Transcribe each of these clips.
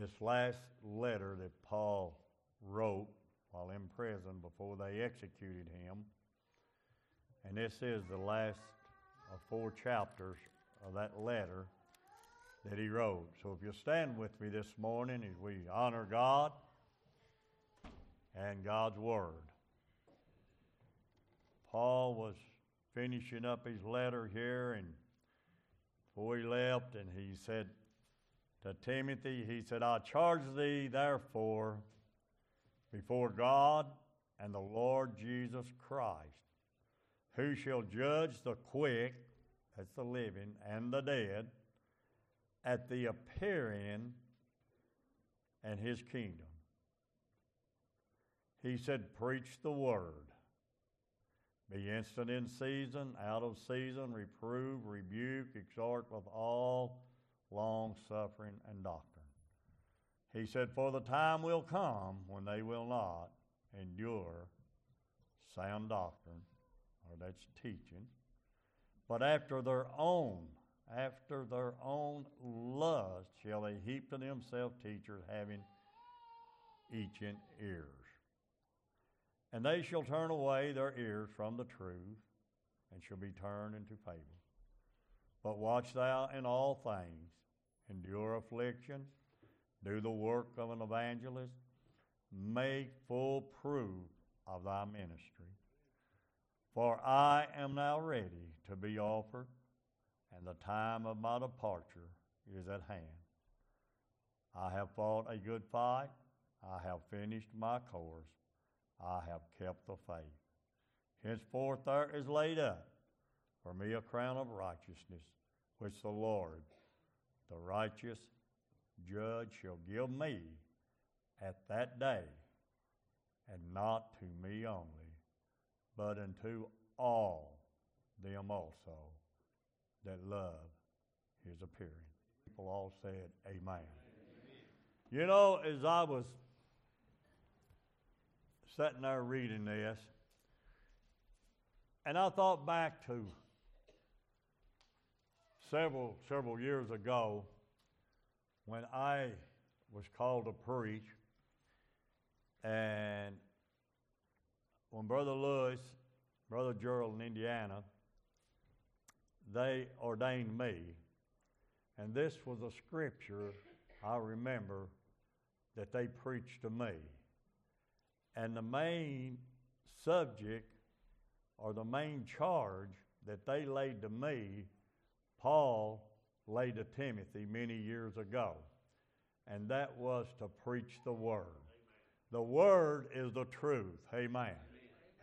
this last letter that Paul wrote while in prison before they executed him. And this is the last of four chapters of that letter that he wrote. So if you'll stand with me this morning as we honor God and God's Word. Paul was finishing up his letter here and before he left, and he said to Timothy, he said, I charge thee therefore before God and the Lord Jesus Christ, who shall judge the quick, that's the living, and the dead, at the appearing and his kingdom. He said, Preach the word. Be instant in season, out of season, reprove, rebuke, exhort with all long suffering and doctrine. He said, For the time will come when they will not endure sound doctrine, or that's teaching, but after their own, after their own lust shall they heap to themselves teachers having itching ears. And they shall turn away their ears from the truth, and shall be turned into fables. But watch thou in all things, endure affliction, do the work of an evangelist, make full proof of thy ministry. For I am now ready to be offered, and the time of my departure is at hand. I have fought a good fight, I have finished my course, I have kept the faith. Henceforth there is laid up for me a crown of righteousness, which the Lord, the righteous judge, shall give me at that day, and not to me only, but unto all them also that love his appearing. People all said, Amen. Amen. You know, as I was sitting there reading this, and I thought back to several several years ago when I was called to preach, and when Brother Lewis, Brother Gerald in Indiana, they ordained me, and this was a scripture I remember that they preached to me. And the main subject or the main charge that they laid to me, Paul laid to Timothy many years ago. And that was to preach the Word. The Word is the truth. Amen.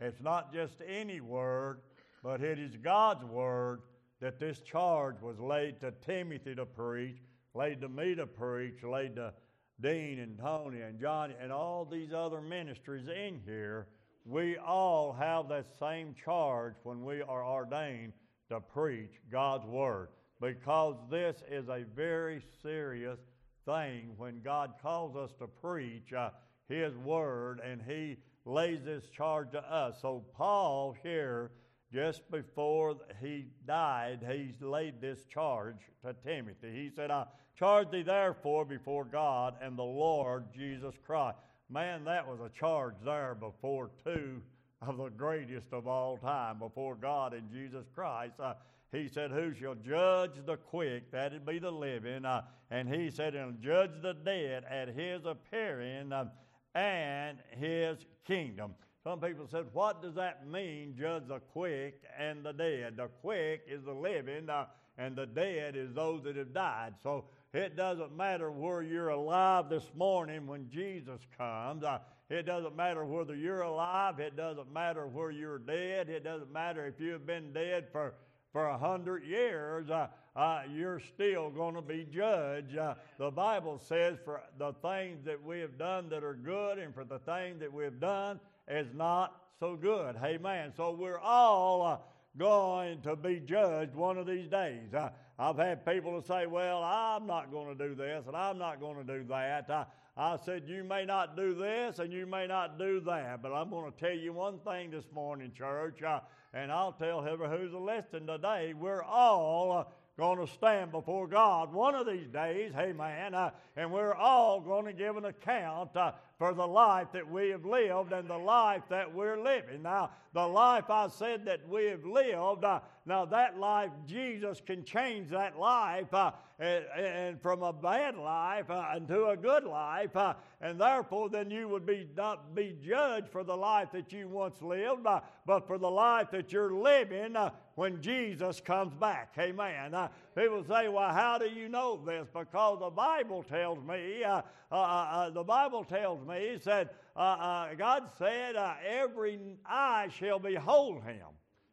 It's not just any Word, but it is God's Word that this charge was laid to Timothy to preach, laid to me to preach, laid to Dean and Tony and Johnny and all these other ministries in here. We all have that same charge when we are ordained to preach God's Word because this is a very serious thing when God calls us to preach uh, His Word and He lays this charge to us. So, Paul here, just before he died, he laid this charge to Timothy. He said, I charge thee therefore before God and the Lord Jesus Christ. Man, that was a charge there before two of the greatest of all time, before God and Jesus Christ. Uh, he said, Who shall judge the quick? That'd be the living. Uh, and he said, And judge the dead at his appearing uh, and his kingdom. Some people said, What does that mean, judge the quick and the dead? The quick is the living, uh, and the dead is those that have died. So it doesn't matter where you're alive this morning when Jesus comes. Uh, it doesn't matter whether you're alive. It doesn't matter where you're dead. It doesn't matter if you've been dead for for a hundred years, uh, uh, you're still going to be judged. Uh, the Bible says, for the things that we have done that are good, and for the things that we've done is not so good. Amen. So we're all uh, going to be judged one of these days. Uh, I've had people to say, Well, I'm not going to do this, and I'm not going to do that. I, I said, You may not do this, and you may not do that, but I'm going to tell you one thing this morning, church. Uh, and I'll tell whoever who's listening today, we're all going to stand before God one of these days, amen, uh, and we're all going to give an account uh, for the life that we have lived and the life that we're living. Now, the life I said that we have lived, uh, now that life, Jesus can change that life uh, and, and, from a bad life uh, into a good life, uh, and therefore then you would be not be judged for the life that you once lived, but for the life that you're living when Jesus comes back. Amen. people say, well, how do you know this? Because the Bible tells me, the Bible tells me, he said, uh, uh, God said, uh, every eye shall behold him.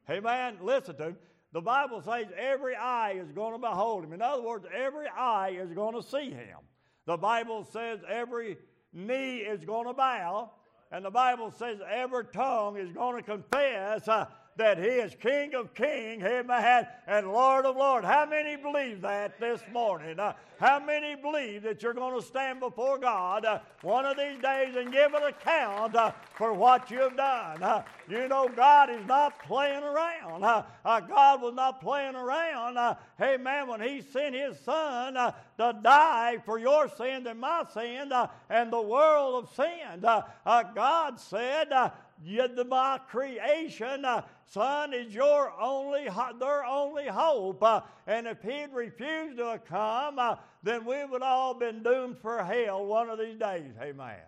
Amen. Listen to him. The Bible says every eye is going to behold him. In other words, every eye is going to see him. The Bible says every knee is going to bow, and the Bible says every tongue is going to confess uh, that He is King of Kings, amen, and Lord of Lords. How many believe that this morning? Uh, how many believe that you're going to stand before God uh, one of these days and give an account uh, for what you've done? Uh, you know, God is not playing around. Uh, uh, God was not playing around, amen, when He sent His Son to die for your sin and my sins and the world of sin. God said, The my creation, uh, son, is your only, their only hope. Uh, and if he'd refused to come, uh, then we would all been doomed for hell one of these days. Amen.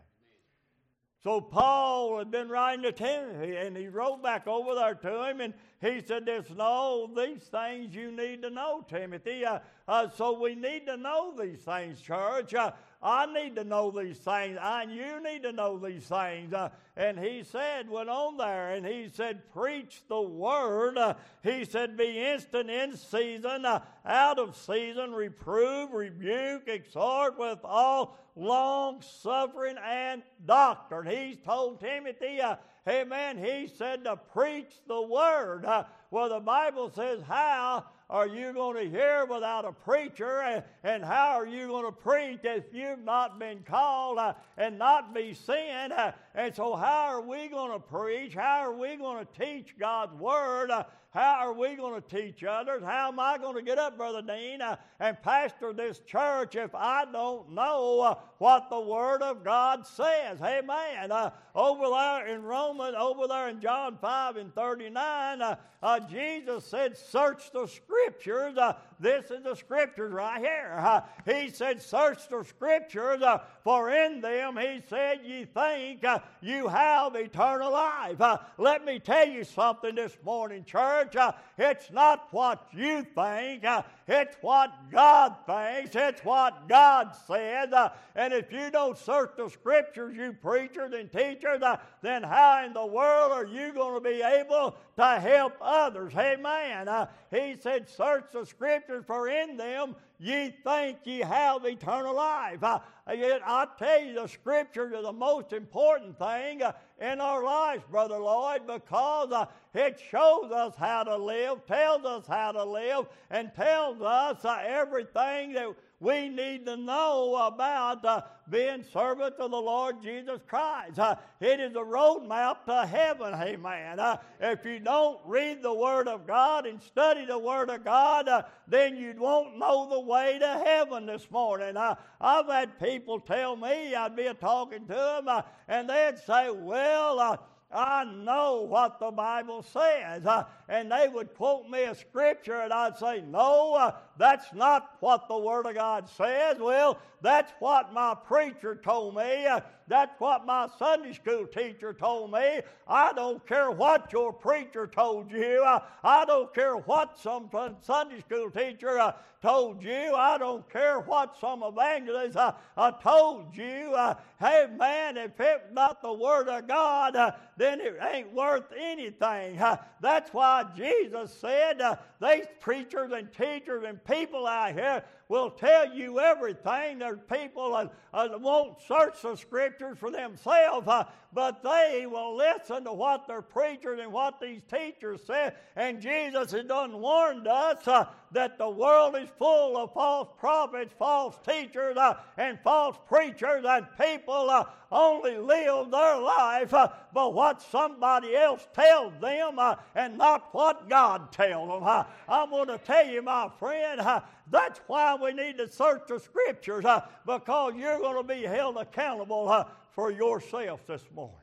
So Paul had been writing to Timothy, and he wrote back over there to him, and he said, "There's no these things you need to know, Timothy. Uh, uh, so we need to know these things, church. Uh, I need to know these things. I, you need to know these things. Uh, and he said, went on there, and he said, preach the word. Uh, he said, be instant in season, uh, out of season, reprove, rebuke, exhort with all long suffering and doctrine. He's told Timothy, uh, amen, he said to preach the word. Uh, well, the Bible says, how are you going to hear without a preacher? And, and how are you going to preach if you've not been called uh, and not be sent? Uh, and so, how are we going to preach? How are we going to teach God's Word? How are we going to teach others? How am I going to get up, Brother Dean, uh, and pastor this church if I don't know uh, what the Word of God says? Amen. Uh, over there in Romans, over there in John 5 and 39, uh, uh, Jesus said, Search the Scriptures. Uh, this is the Scriptures right here. he said, Search the Scriptures, for in them, he said, Ye think you have eternal life. let me tell you something this morning, church. Uh, it's not what you think, uh, it's what God thinks, it's what God says. Uh, and if you don't search the scriptures, you preachers and teachers, uh, then how in the world are you going to be able to help others? Amen. Uh, he said, Search the scriptures, for in them ye think ye have eternal life. Uh, yet I tell you, the scriptures are the most important thing in our lives, Brother Lloyd, because it shows us how to live, tells us how to live, and tells us uh, everything that we need to know about uh, being servants of the Lord Jesus Christ. Uh, it is a roadmap to heaven, amen. Uh, if you don't read the Word of God and study the Word of God, uh, then you won't know the way to heaven this morning. Uh, I've had people tell me, I'd be talking to them, uh, and they'd say, well, I know what the Bible says. Uh, and they would quote me a scripture, and I'd say, No, uh, that's not what the Word of God says. Well, that's what my preacher told me. That's what my Sunday school teacher told me. I don't care what your preacher told you. I don't care what some Sunday school teacher uh, told you. I don't care what some evangelist uh, uh, told you. Hey, man, if it's not the Word of God, then it ain't worth anything. That's why Jesus said, these preachers and teachers and people out here, will tell you everything. There's people that, that won't search the scriptures for themselves, uh, but they will listen to what their preachers and what these teachers say. And Jesus has done warned us uh, that the world is full of false prophets, false teachers, uh, and false preachers, and people uh, only live their life uh, by what somebody else tells them uh, and not what God tells them. Uh, I'm going to tell you, my friend, uh, that's why we need to search the scriptures uh, because you're going to be held accountable uh, for yourself this morning.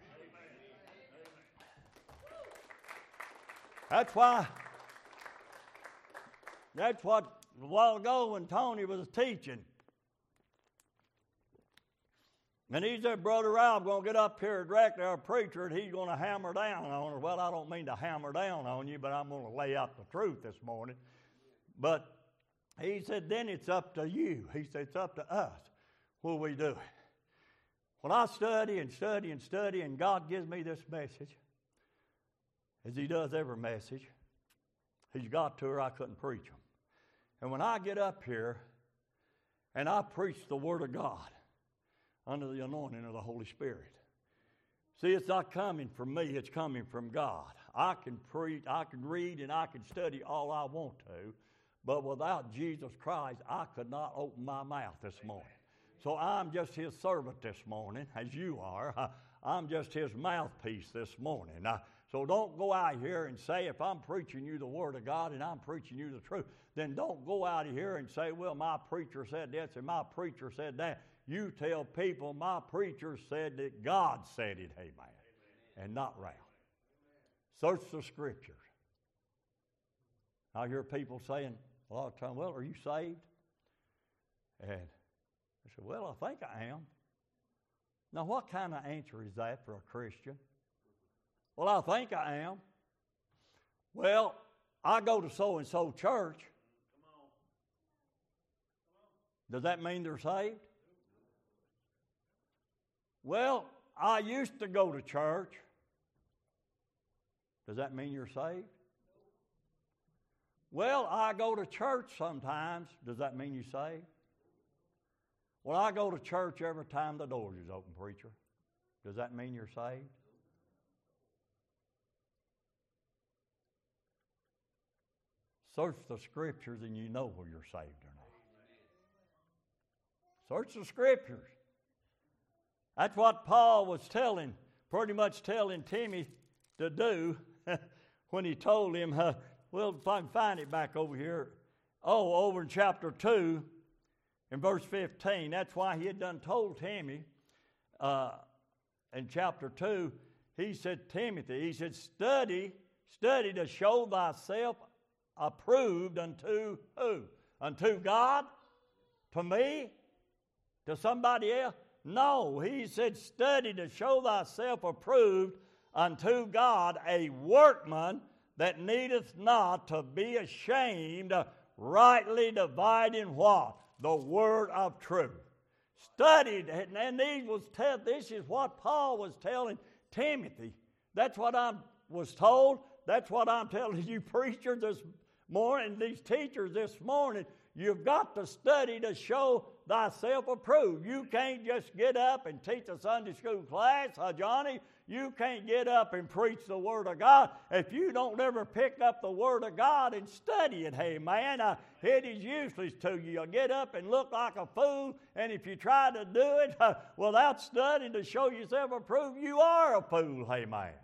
That's why. That's what a while ago when Tony was teaching. And he said, Brother I'm going to get up here directly, our preacher, and he's going to hammer down on her. Well, I don't mean to hammer down on you, but I'm going to lay out the truth this morning. But he said, then it's up to you. He said, it's up to us. What we do? When I study and study and study, and God gives me this message, as He does every message, He's got to her, I couldn't preach them. And when I get up here and I preach the Word of God, under the anointing of the Holy Spirit. See, it's not coming from me, it's coming from God. I can preach, I can read, and I can study all I want to, but without Jesus Christ, I could not open my mouth this morning. So I'm just his servant this morning, as you are. I'm just his mouthpiece this morning. Uh, so don't go out here and say, if I'm preaching you the Word of God and I'm preaching you the truth, then don't go out of here and say, well, my preacher said this and my preacher said that. You tell people my preacher said that God said it, amen, amen. and not Ralph. Search the scriptures. I hear people saying a lot of times, well, are you saved? And I said, well, I think I am. Now, what kind of answer is that for a Christian? Well, I think I am. Well, I go to so and so church. Does that mean they're saved? Well, I used to go to church. Does that mean you're saved? Well, I go to church sometimes. Does that mean you're saved? Well, I go to church every time the doors is open, preacher. Does that mean you're saved? Search the scriptures and you know whether you're saved or not. Search the scriptures. That's what Paul was telling, pretty much telling Timmy to do when he told him, uh, well, if I can find it back over here. Oh, over in chapter 2, in verse 15. That's why he had done told Timmy uh, in chapter 2, he said, Timothy, he said, study, study to show thyself approved unto who? Unto God? To me? To somebody else? No, he said, study to show thyself approved unto God, a workman that needeth not to be ashamed, rightly dividing what? The word of truth. Studied, and these was tell, this is what Paul was telling Timothy. That's what I was told. That's what I'm telling you, preachers, this morning, these teachers this morning. You've got to study to show thyself approved. You can't just get up and teach a Sunday school class, huh, Johnny? You can't get up and preach the Word of God if you don't ever pick up the Word of God and study it. Hey, man, it is useless to you. You'll get up and look like a fool, and if you try to do it uh, without studying to show yourself approved, you are a fool. Hey, man.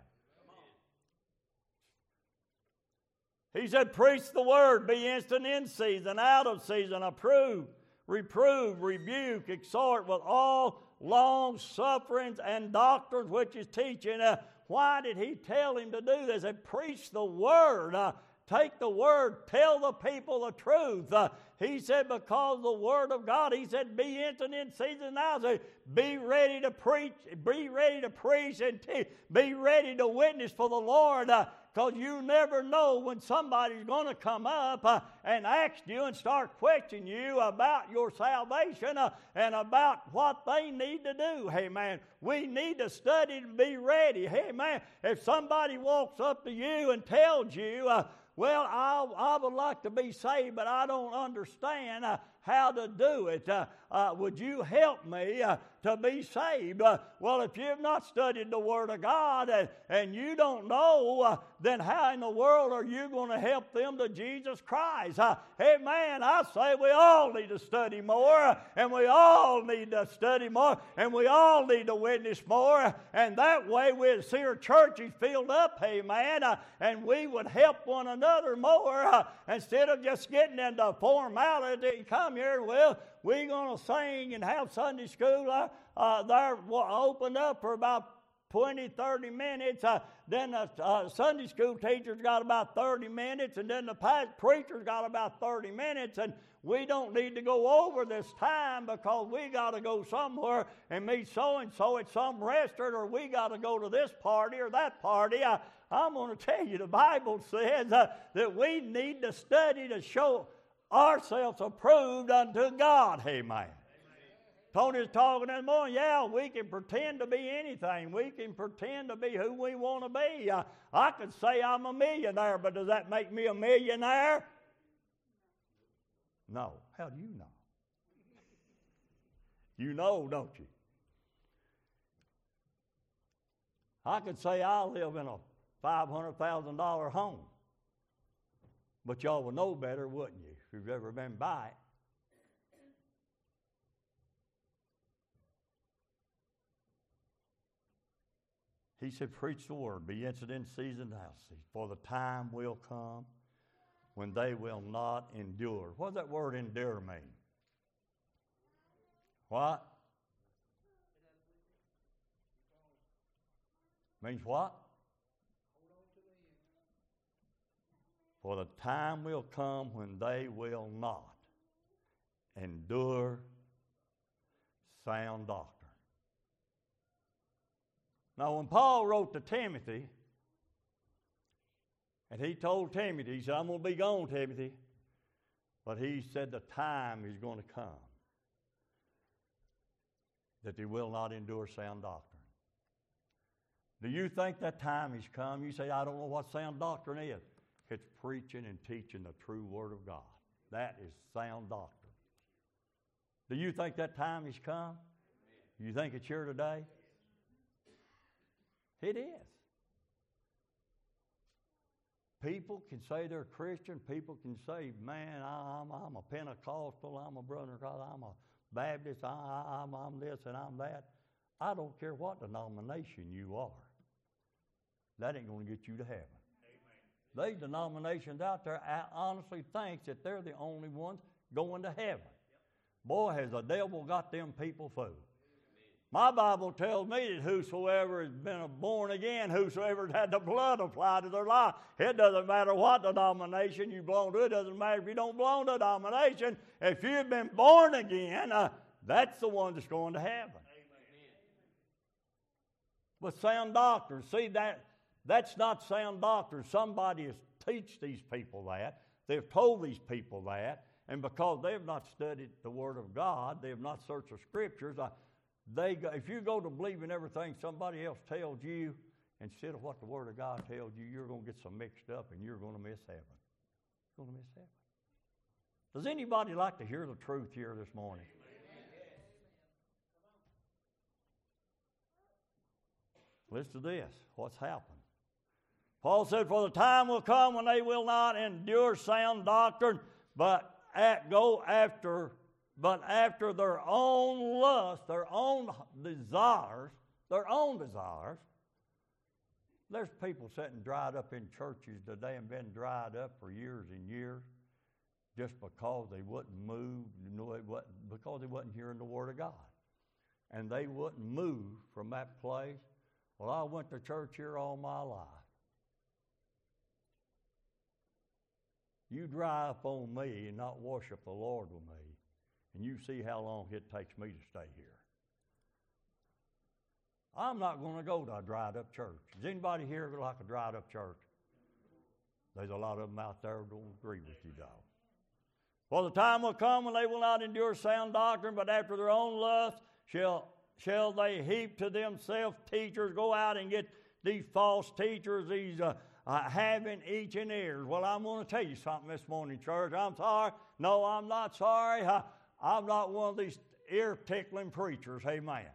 He said, Preach the word, be instant in season, out of season, approve, reprove, rebuke, exhort with all long sufferings and doctrines, which is teaching. Uh, why did he tell him to do this? Said, Preach the word. Uh, take the word, tell the people the truth. Uh, he said, because the word of God, he said, be instant in season now. So be ready to preach, be ready to preach and teach, be ready to witness for the Lord. Uh, because you never know when somebody's going to come up uh, and ask you and start questioning you about your salvation uh, and about what they need to do. Hey, man, we need to study to be ready. Hey, man, if somebody walks up to you and tells you, uh, well, I, I would like to be saved, but I don't understand. How to do it. Uh, uh, would you help me uh, to be saved? Uh, well, if you've not studied the Word of God and, and you don't know, uh, then how in the world are you going to help them to Jesus Christ? Uh, hey, man, I say we all need to study more, and we all need to study more, and we all need to witness more, and that way we'd see our churches filled up, hey, man, and we would help one another more instead of just getting into formality. Come here, well, we're going to sing and have Sunday school uh, uh, there opened up for about 20, 30 minutes. Uh, then the uh, Sunday school teacher's got about 30 minutes, and then the preacher's got about 30 minutes. And we don't need to go over this time because we got to go somewhere and meet so and so at some restaurant, or we got to go to this party or that party. I, I'm going to tell you, the Bible says uh, that we need to study to show ourselves approved unto God. Amen. Tony's talking this morning. Yeah, we can pretend to be anything. We can pretend to be who we want to be. Uh, I could say I'm a millionaire, but does that make me a millionaire? No. How do you know? You know, don't you? I could say I live in a $500,000 home. But y'all would know better, wouldn't you, if you've ever been by it? He said, Preach the word, be instant in season now, for the time will come when they will not endure. What does that word endure mean? What? Means what? For the time will come when they will not endure sound doctrine. Now, when Paul wrote to Timothy, and he told Timothy, he said, I'm going to be gone, Timothy. But he said the time is going to come that they will not endure sound doctrine. Do you think that time has come? You say, I don't know what sound doctrine is. It's preaching and teaching the true Word of God. That is sound doctrine. Do you think that time has come? You think it's here today? It is. People can say they're Christian. People can say, man, I'm, I'm a Pentecostal, I'm a brother God, I'm a Baptist, I, I'm, I'm this and I'm that. I don't care what denomination you are. That ain't going to get you to heaven. They denominations out there I honestly think that they're the only ones going to heaven. Boy, has the devil got them people fooled. My Bible tells me that whosoever has been born again, whosoever has had the blood applied to their life, it doesn't matter what denomination you belong to. It doesn't matter if you don't belong to a denomination. If you've been born again, uh, that's the one that's going to heaven. Amen. But sound doctrine, see that that's not sound doctrine. Somebody has teach these people that. They've told these people that. And because they have not studied the Word of God, they have not searched the Scriptures, uh, they if you go to believing everything somebody else tells you instead of what the Word of God tells you, you're going to get some mixed up and you're going to miss heaven. You're going to miss heaven. Does anybody like to hear the truth here this morning? Listen to this. What's happened? Paul said, For the time will come when they will not endure sound doctrine, but at, go after but after their own lust, their own desires, their own desires. There's people sitting dried up in churches today and been dried up for years and years just because they wouldn't move, because they wasn't hearing the Word of God. And they wouldn't move from that place. Well, I went to church here all my life. You dry up on me and not worship the Lord with me and you see how long it takes me to stay here. I'm not going to go to a dried up church. Does anybody here like a dried up church? There's a lot of them out there who don't agree with you, dog. For the time will come when they will not endure sound doctrine, but after their own lust shall, shall they heap to themselves teachers, go out and get these false teachers, these uh, uh, having each and ears. Well, I'm going to tell you something this morning, church. I'm sorry. No, I'm not sorry. Uh, I'm not one of these ear tickling preachers. Amen.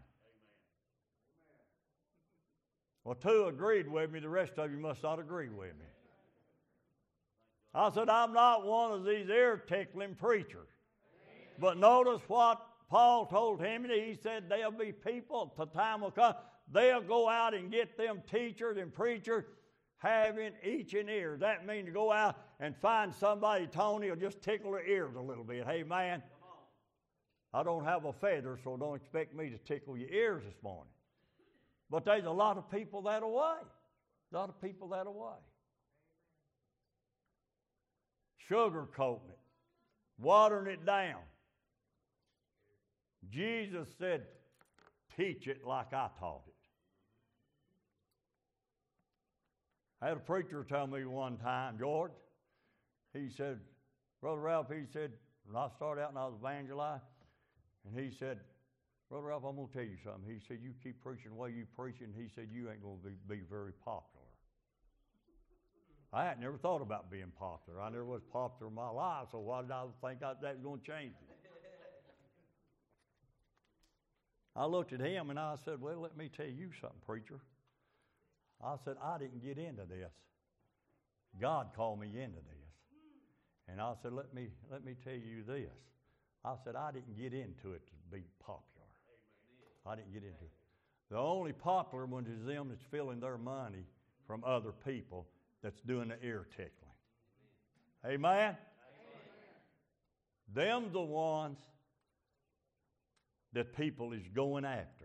Well, two agreed with me. The rest of you must not agree with me. I said, I'm not one of these ear tickling preachers. But notice what Paul told Timothy. He said, There'll be people, the time will come, they'll go out and get them teachers and preachers having itching ears. That means to go out and find somebody, Tony, will just tickle their ears a little bit. Hey, man. I don't have a feather, so don't expect me to tickle your ears this morning. But there's a lot of people that away. A lot of people that away. Sugarcoating it, watering it down. Jesus said, teach it like I taught it. I had a preacher tell me one time, George, he said, Brother Ralph, he said, when I started out and I was evangelizing, and he said, Brother Ralph, I'm going to tell you something. He said, You keep preaching the way you preaching. He said, You ain't going to be, be very popular. I had never thought about being popular. I never was popular in my life, so why did I think I, that was going to change it? I looked at him and I said, Well, let me tell you something, preacher. I said, I didn't get into this. God called me into this. And I said, Let me, let me tell you this. I said, I didn't get into it to be popular. I didn't get into it. The only popular ones is them that's filling their money from other people that's doing the ear tickling. Amen? Amen. Them the ones that people is going after.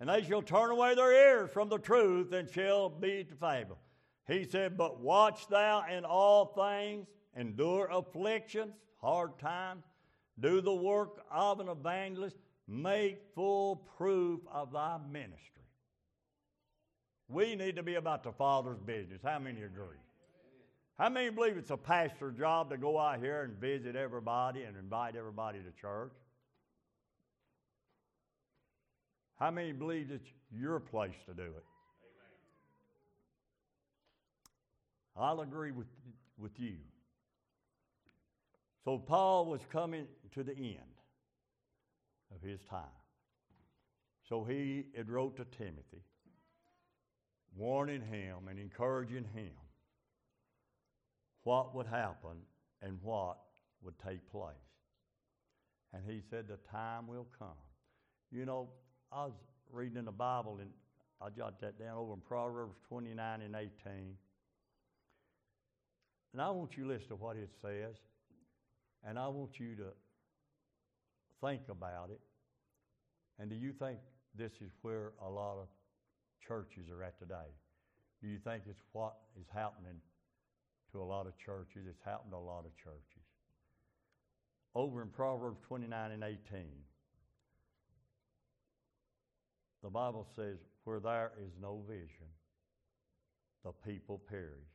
And they shall turn away their ears from the truth and shall be to fable. He said, But watch thou in all things, endure afflictions, hard times, do the work of an evangelist, make full proof of thy ministry. We need to be about the Father's business. How many agree? How many believe it's a pastor's job to go out here and visit everybody and invite everybody to church? How many believe it's your place to do it? Amen. I'll agree with, with you. So Paul was coming to the end of his time. So he had wrote to Timothy, warning him and encouraging him what would happen and what would take place. And he said, The time will come. You know, I was reading in the Bible, and I jotted that down over in Proverbs 29 and 18. And I want you to listen to what it says, and I want you to think about it. And do you think this is where a lot of churches are at today? Do you think it's what is happening to a lot of churches? It's happened to a lot of churches. Over in Proverbs 29 and 18, the Bible says, Where there is no vision, the people perish.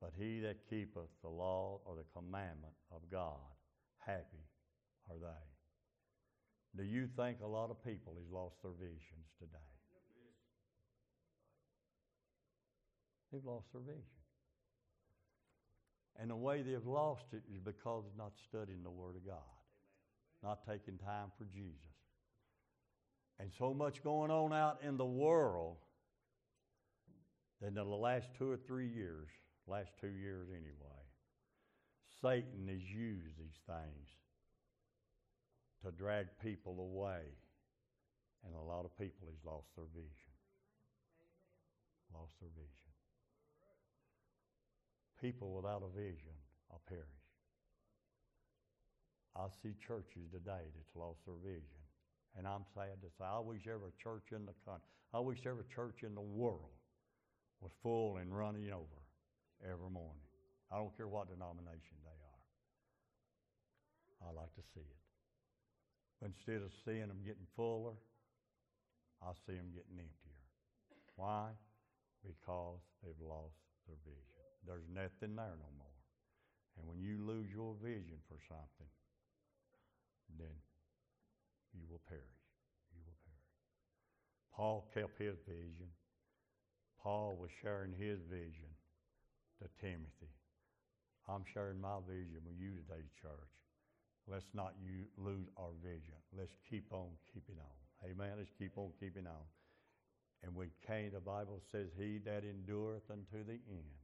But he that keepeth the law or the commandment of God, happy are they. Do you think a lot of people has lost their visions today? They've lost their vision. And the way they've lost it is because not studying the Word of God, not taking time for Jesus. And so much going on out in the world that in the last two or three years, last two years anyway, Satan has used these things to drag people away. And a lot of people has lost their vision. Lost their vision. People without a vision are perish. I see churches today that's lost their vision. And I'm sad to say, I wish every church in the country, I wish every church in the world was full and running over every morning. I don't care what denomination they are. I like to see it. But instead of seeing them getting fuller, I see them getting emptier. Why? Because they've lost their vision. There's nothing there no more. And when you lose your vision for something, then you will perish. You will perish. Paul kept his vision. Paul was sharing his vision to Timothy. I'm sharing my vision with you today, church. let's not you lose our vision. Let's keep on keeping on. Amen. Let's keep on keeping on. And we can't, the Bible says, He that endureth unto the end,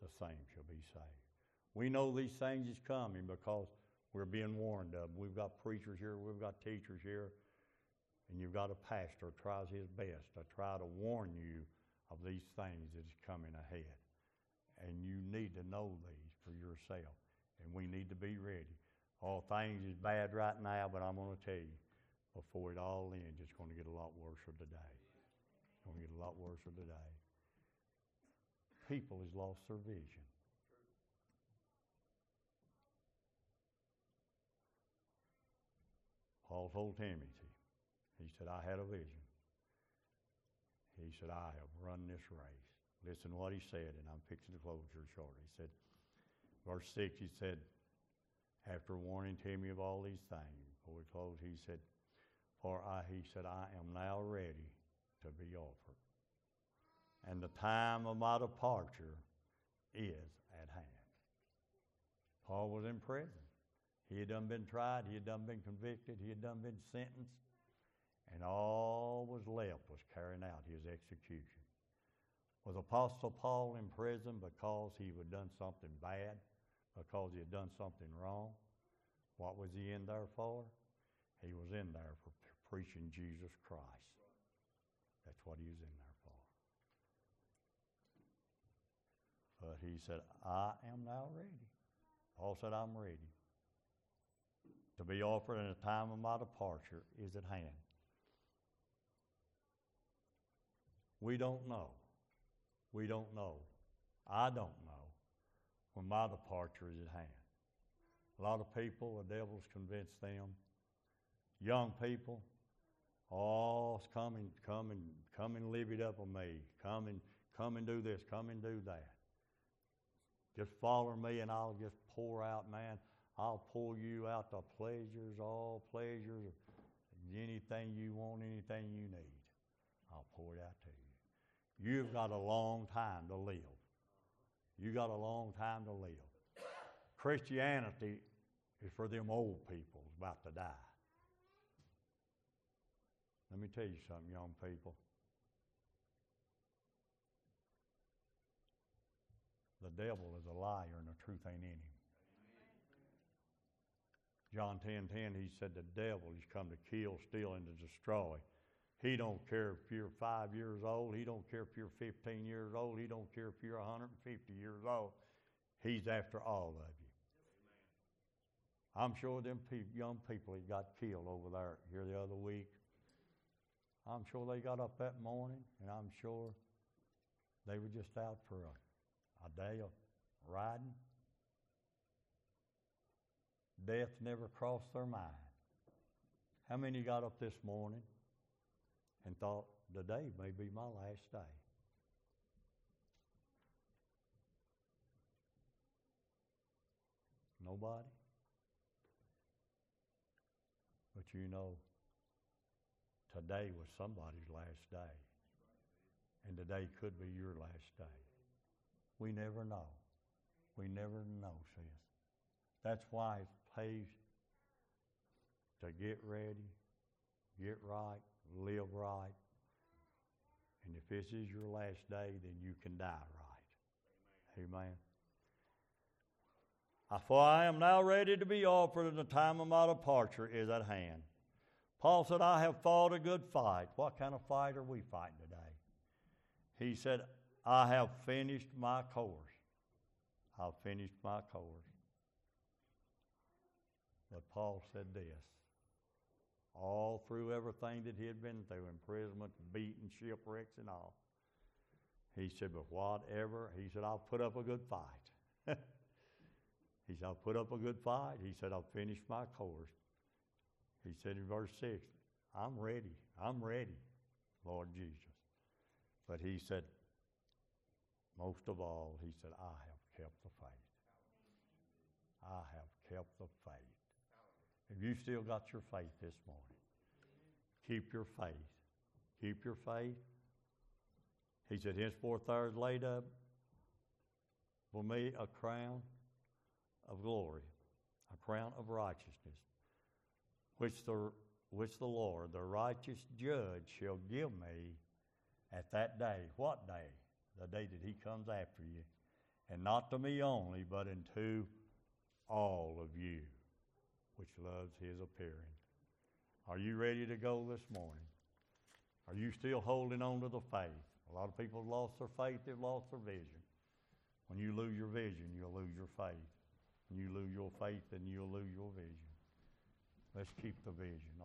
the same shall be saved. We know these things is coming because we're being warned of. We've got preachers here, we've got teachers here, and you've got a pastor tries his best to try to warn you of these things that is coming ahead. And you need to know these for yourself. And we need to be ready. All things is bad right now, but I'm going to tell you, before it all ends, it's going to get a lot worse for today. It's going to get a lot worse for today. People has lost their vision. Paul told Timothy, he said, I had a vision. He said, I have run this race. Listen to what he said, and I'm fixing to close here shortly. He said, verse 6, he said, after warning Timothy of all these things, before we close, he said, For I, he said, I am now ready to be offered. And the time of my departure is at hand. Paul was in prison. He had done been tried, he had done been convicted, he had done been sentenced, and all was left was carrying out his execution. Was Apostle Paul in prison because he had done something bad, because he had done something wrong? What was he in there for? He was in there for preaching Jesus Christ. That's what he was in there for. But he said, I am now ready. Paul said, I'm ready to be offered in the time of my departure is at hand. We don't know. We don't know. I don't know when my departure is at hand. A lot of people, the devil's convinced them. Young people, oh, come and come and come and live it up with me. Come and come and do this. Come and do that. Just follow me, and I'll just pour out, man. I'll pull you out the pleasures, all pleasures, anything you want, anything you need. I'll pour it out to you. You've got a long time to live. You got a long time to live. Christianity is for them old people about to die. Let me tell you something, young people. The devil is a liar and the truth ain't in him. John 10 10, he said, The devil has come to kill, steal, and to destroy. He don't care if you're five years old. He don't care if you're 15 years old. He don't care if you're 150 years old. He's after all of you. I'm sure them pe- young people that got killed over there here the other week, I'm sure they got up that morning, and I'm sure they were just out for a, a day of riding Death never crossed their mind. How many got up this morning and thought, today may be my last day? Nobody? But you know, today was somebody's last day. And today could be your last day. We never know. We never know, sis. That's why to get ready, get right, live right. And if this is your last day, then you can die right. Amen. Amen. For I am now ready to be offered, and the time of my departure is at hand. Paul said, I have fought a good fight. What kind of fight are we fighting today? He said, I have finished my course. I've finished my course. But Paul said this all through everything that he had been through imprisonment, beating, shipwrecks, and all. He said, But whatever, he said, I'll put up a good fight. he said, I'll put up a good fight. He said, I'll finish my course. He said in verse 6, I'm ready. I'm ready, Lord Jesus. But he said, most of all, he said, I have kept the faith. I have kept the faith. Have you still got your faith this morning? Keep your faith. Keep your faith. He said, Henceforth there is laid up for me a crown of glory, a crown of righteousness, which the, which the Lord, the righteous judge, shall give me at that day. What day? The day that he comes after you. And not to me only, but unto all of you, which loves his appearing. Are you ready to go this morning? Are you still holding on to the faith? A lot of people have lost their faith, they've lost their vision. When you lose your vision, you'll lose your faith. When you lose your faith, then you'll lose your vision. Let's keep the vision.